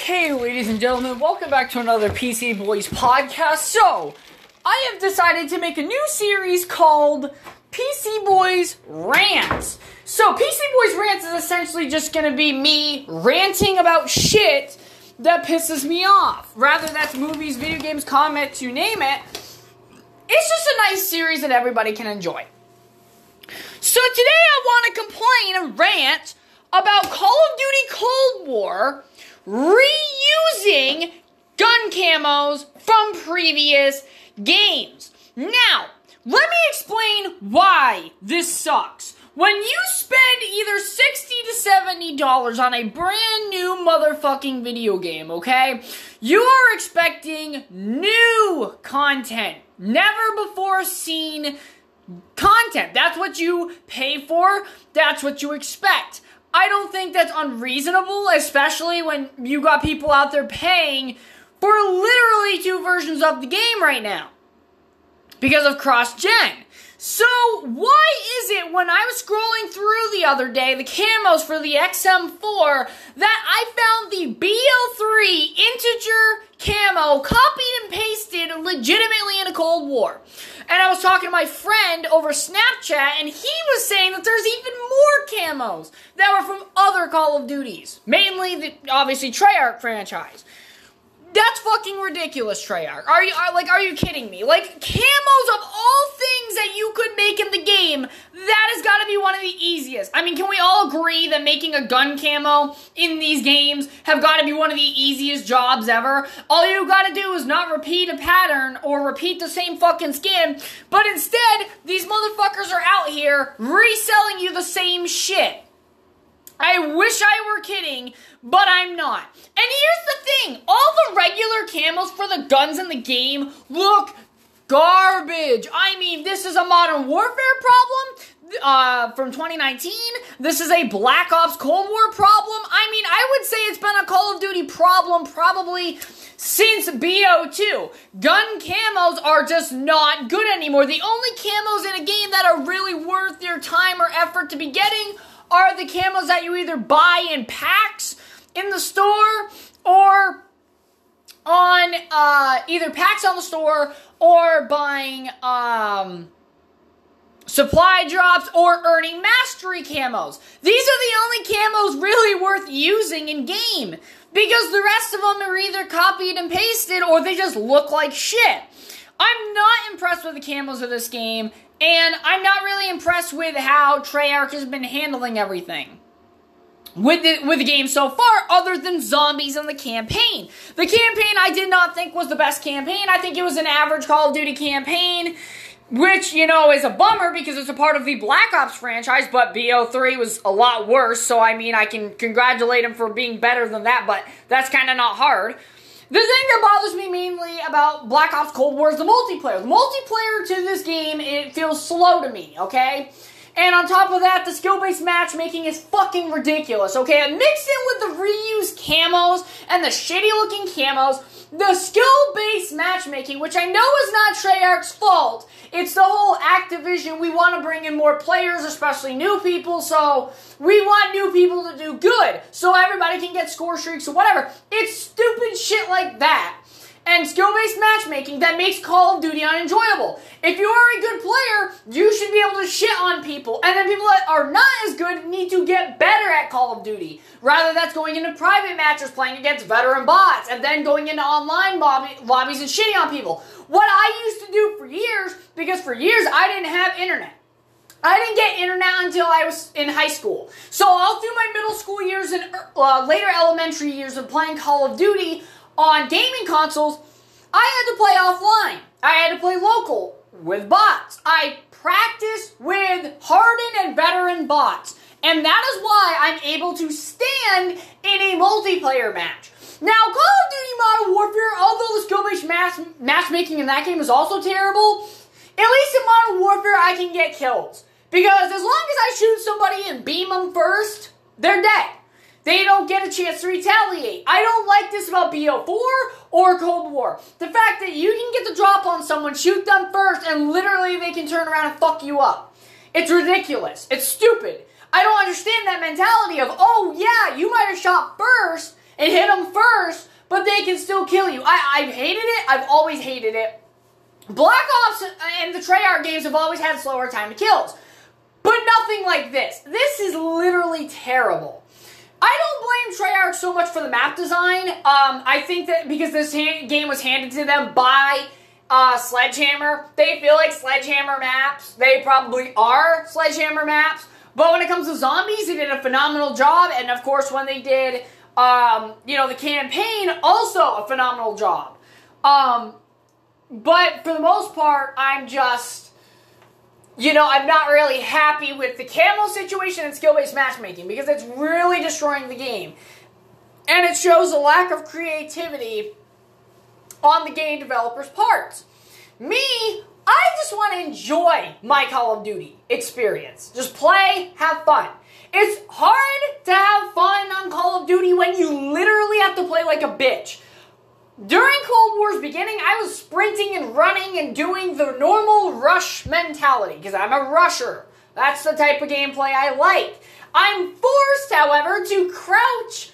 Okay, ladies and gentlemen, welcome back to another PC Boys podcast. So, I have decided to make a new series called PC Boys Rants. So, PC Boys Rants is essentially just gonna be me ranting about shit that pisses me off. Rather, that's movies, video games, comics, you name it. It's just a nice series that everybody can enjoy. So, today I wanna complain and rant about Call of Duty Cold War reusing gun camos from previous games. Now, let me explain why this sucks. When you spend either 60 to 70 dollars on a brand new motherfucking video game, okay? You are expecting new content, never before seen content. That's what you pay for, that's what you expect. I don't think that's unreasonable, especially when you got people out there paying for literally two versions of the game right now because of cross gen. So, why is it when I was scrolling through the other day, the camos for the XM4, that I found the BO3 integer camo copied and pasted legitimately in a Cold War? And I was talking to my friend over Snapchat, and he was saying that there's even more camos that were from other Call of Duties, mainly the obviously Treyarch franchise. That's fucking ridiculous, Treyarch. Are you are, like are you kidding me? Like camos of all things that you could make in the game, that has got to be one of the easiest. I mean, can we all agree that making a gun camo in these games have got to be one of the easiest jobs ever? All you got to do is not repeat a pattern or repeat the same fucking skin, but instead these motherfuckers are out here reselling you the same shit. I wish I were kidding, but I'm not. And here's the thing all the regular camos for the guns in the game look garbage. I mean, this is a modern warfare problem. Uh, from 2019, this is a Black Ops Cold War problem. I mean, I would say it's been a Call of Duty problem probably since BO2. Gun camos are just not good anymore. The only camos in a game that are really worth your time or effort to be getting are the camos that you either buy in packs in the store or on uh, either packs on the store or buying um, supply drops or earning mastery camos. These are the only camos really worth using in game because the rest of them are either copied and pasted or they just look like shit. I'm not impressed with the camos of this game, and I'm not really impressed with how Treyarch has been handling everything with the, with the game so far, other than zombies and the campaign. The campaign I did not think was the best campaign. I think it was an average Call of Duty campaign, which, you know, is a bummer because it's a part of the Black Ops franchise, but BO3 was a lot worse, so I mean, I can congratulate him for being better than that, but that's kind of not hard. The thing that bothers me mainly about Black Ops Cold War is the multiplayer. The multiplayer to this game, it feels slow to me, okay? And on top of that, the skill-based matchmaking is fucking ridiculous, okay? Mixed in with the reused camos and the shitty-looking camos, the skill-based matchmaking, which I know is not Treyarch's fault, it's the whole Activision, we want to bring in more players, especially new people, so we want new people to do good, so everybody can get score streaks or whatever. It's stupid shit like that and skill-based matchmaking that makes Call of Duty unenjoyable. If you are a good player, you should be able to shit on people, and then people that are not as good need to get better at Call of Duty. Rather, that's going into private matches, playing against veteran bots, and then going into online lobby, lobbies and shitting on people. What I used to do for years, because for years I didn't have internet. I didn't get internet until I was in high school. So all through my middle school years and uh, later elementary years of playing Call of Duty, on gaming consoles, I had to play offline. I had to play local with bots. I practiced with hardened and veteran bots. And that is why I'm able to stand in a multiplayer match. Now, Call of Duty Modern Warfare, although the skill-based match, matchmaking in that game is also terrible, at least in Modern Warfare I can get kills. Because as long as I shoot somebody and beam them first, they're dead. They don't get a chance to retaliate. I don't like this about BO4 or Cold War. The fact that you can get the drop on someone, shoot them first, and literally they can turn around and fuck you up. It's ridiculous. It's stupid. I don't understand that mentality of, oh yeah, you might have shot first, and hit them first, but they can still kill you. I, I've hated it. I've always hated it. Black Ops and the Treyarch games have always had slower time to kills. But nothing like this. This is literally terrible. I don't blame Treyarch so much for the map design. Um, I think that because this game was handed to them by uh, Sledgehammer, they feel like Sledgehammer maps. They probably are Sledgehammer maps. But when it comes to zombies, they did a phenomenal job. And of course, when they did, um, you know, the campaign, also a phenomenal job. Um, but for the most part, I'm just, you know, I'm not really happy with the camo situation and skill based matchmaking because it's really destroying the game. And it shows a lack of creativity on the game developers' parts. Me, I just want to enjoy my Call of Duty experience. Just play, have fun. It's hard to have fun on Call of Duty when you literally have to play like a bitch. During Cold War's beginning, I was sprinting and running and doing the normal rush mentality because I'm a rusher. That's the type of gameplay I like. I'm forced, however, to crouch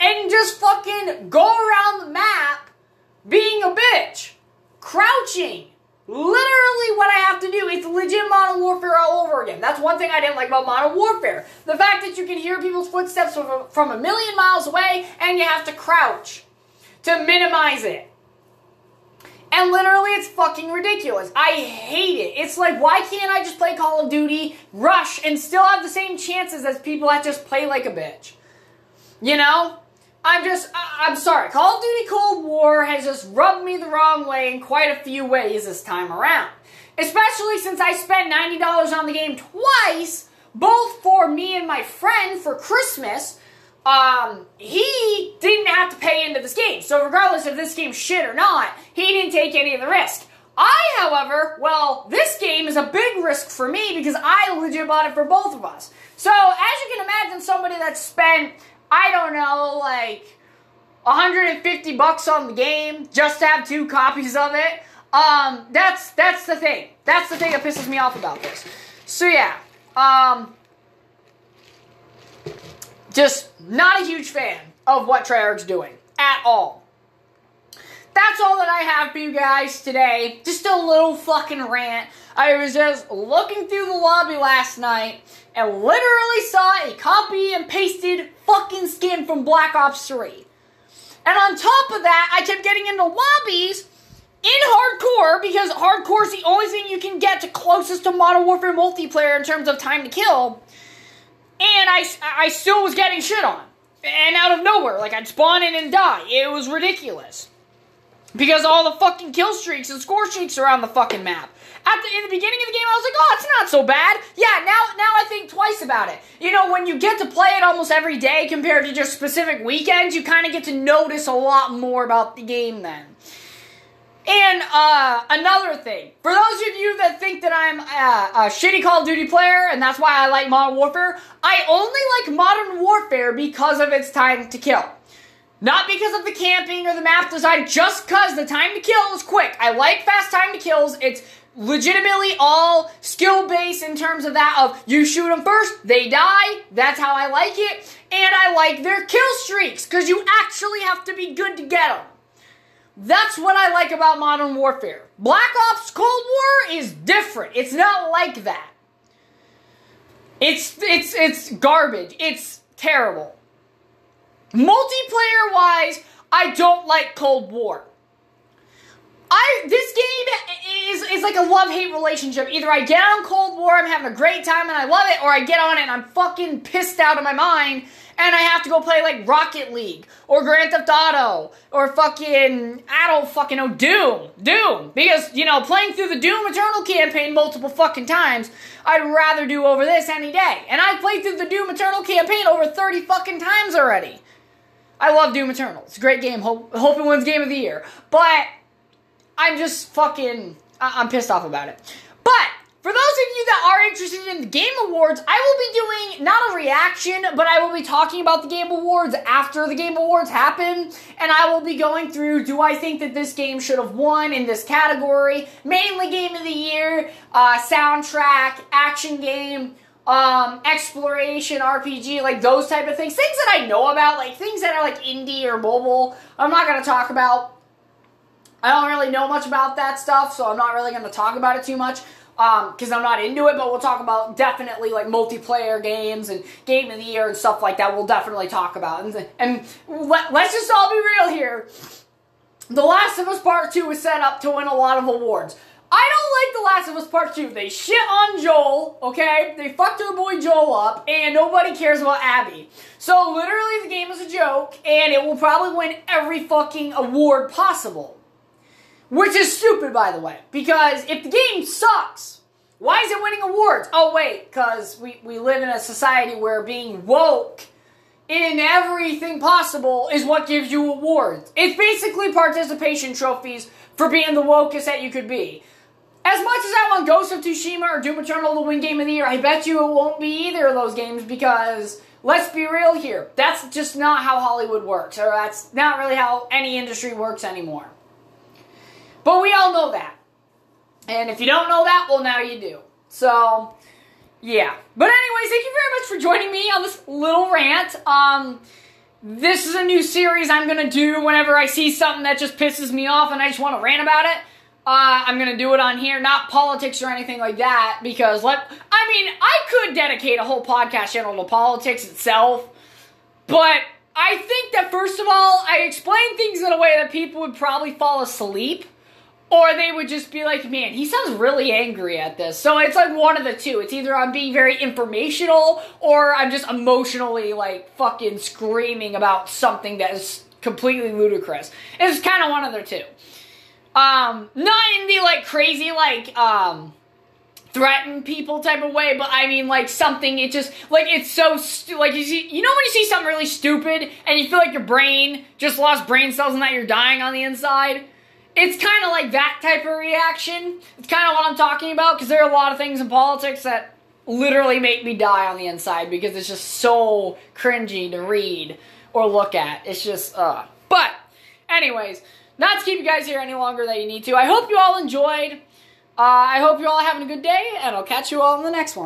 and just fucking go around the map being a bitch. Crouching. Literally what I have to do. It's legit Modern Warfare all over again. That's one thing I didn't like about Modern Warfare. The fact that you can hear people's footsteps from, from a million miles away and you have to crouch to minimize it. And literally, it's fucking ridiculous. I hate it. It's like, why can't I just play Call of Duty, rush, and still have the same chances as people that just play like a bitch? You know? I'm just, I, am sorry. Call of Duty Cold War has just rubbed me the wrong way in quite a few ways this time around. Especially since I spent $90 on the game twice, both for me and my friend for Christmas, um, he didn't have to pay into this game. So regardless if this game shit or not, he didn't take any of the risk. I, however, well, this game is a big risk for me because I legit bought it for both of us. So, as you can imagine, somebody that spent, I don't know, like 150 bucks on the game just to have two copies of it, um, that's that's the thing. That's the thing that pisses me off about this. So yeah, um, just not a huge fan of what Treyarch's doing at all. That's all that I have for you guys today. Just a little fucking rant. I was just looking through the lobby last night and literally saw a copy and pasted fucking skin from Black Ops 3. And on top of that, I kept getting into lobbies in hardcore because hardcore is the only thing you can get to closest to Modern Warfare multiplayer in terms of time to kill and I, I still was getting shit on. And out of nowhere, like I'd spawn in and die. It was ridiculous. Because all the fucking kill streaks and score streaks around the fucking map. At the, in the beginning of the game, I was like, oh, it's not so bad. Yeah, now, now I think twice about it. You know, when you get to play it almost every day compared to just specific weekends, you kind of get to notice a lot more about the game then. And uh, another thing, for those of you that think that I'm a, a, shitty Call of Duty player and that's why I like Modern Warfare, I only like Modern Warfare because of its time to kill. Not because of the camping or the map design, just because the time to kill is quick. I like fast time to kills. It's legitimately all skill based in terms of that of you shoot them first, they die. That's how I like it. And I like their kill streaks because you actually have to be good to get them. That's what I like about Modern Warfare. Black Ops Cold War is different. It's not like that. It's it's it's garbage. It's terrible. Multiplayer wise, I don't like Cold War. I this game is is like a love hate relationship. Either I get on Cold War, I'm having a great time and I love it, or I get on it and I'm fucking pissed out of my mind and I have to go play like Rocket League or Grand Theft Auto or fucking I don't fucking know Doom, Doom, because you know playing through the Doom Eternal campaign multiple fucking times, I'd rather do over this any day. And I've played through the Doom Eternal campaign over thirty fucking times already. I love Doom Eternal. It's a great game. Hope, hope it wins Game of the Year. But I'm just fucking I'm pissed off about it. But for those of you that are interested in the Game Awards, I will be doing not a reaction, but I will be talking about the Game Awards after the Game Awards happen. And I will be going through do I think that this game should have won in this category? Mainly Game of the Year, uh, soundtrack, action game, um, exploration, RPG, like those type of things. Things that I know about, like things that are like indie or mobile, I'm not to talk about. I don't really know much about that stuff, so I'm not really to talk about it too much because um, I'm not into it, but we'll talk about definitely like multiplayer games and game of the year and stuff like that. We'll definitely talk about. And, and let, let's just all be real here. The Last of Us Part 2 is set up to win a lot of awards. I don't like The Last of Us Part 2. They shit on Joel, okay? They fucked our boy Joel up, and nobody cares about Abby. So literally the game is a joke, and it will probably win every fucking award possible. Which is stupid, by the way, because if the game sucks, why is it winning awards? Oh, wait, because we, we live in a society where being woke in everything possible is what gives you awards. It's basically participation trophies for being the wokest that you could be. As much as I want Ghost of Tsushima or Doom Eternal to win Game of the Year, I bet you it won't be either of those games because let's be real here. That's just not how Hollywood works, or that's not really how any industry works anymore. But we all know that. And if you don't know that, well, now you do. So, yeah. But anyways, thank you very much for joining me on this little rant. Um, this is a new series I'm gonna do whenever I see something that just pisses me off and I just want to rant about it. Uh, I'm gonna do it on here, not politics or anything like that, because let I mean I could dedicate a whole podcast channel to politics itself, but I think that first of all I explain things in a way that people would probably fall asleep. Or they would just be like, man, he sounds really angry at this. So it's like one of the two. It's either I'm being very informational or I'm just emotionally like fucking screaming about something that is completely ludicrous. It's kind of one of the two. Um, not in the like crazy like um threaten people type of way, but I mean like something it just like it's so stu- like you see you know when you see something really stupid and you feel like your brain just lost brain cells and that you're dying on the inside it's kind of like that type of reaction. It's kind of what I'm talking about because there are a lot of things in politics that literally make me die on the inside because it's just so cringy to read or look at. It's just, uh. But, anyways, not to keep you guys here any longer than you need to. I hope you all enjoyed. Uh, I hope you're all having a good day, and I'll catch you all in the next one.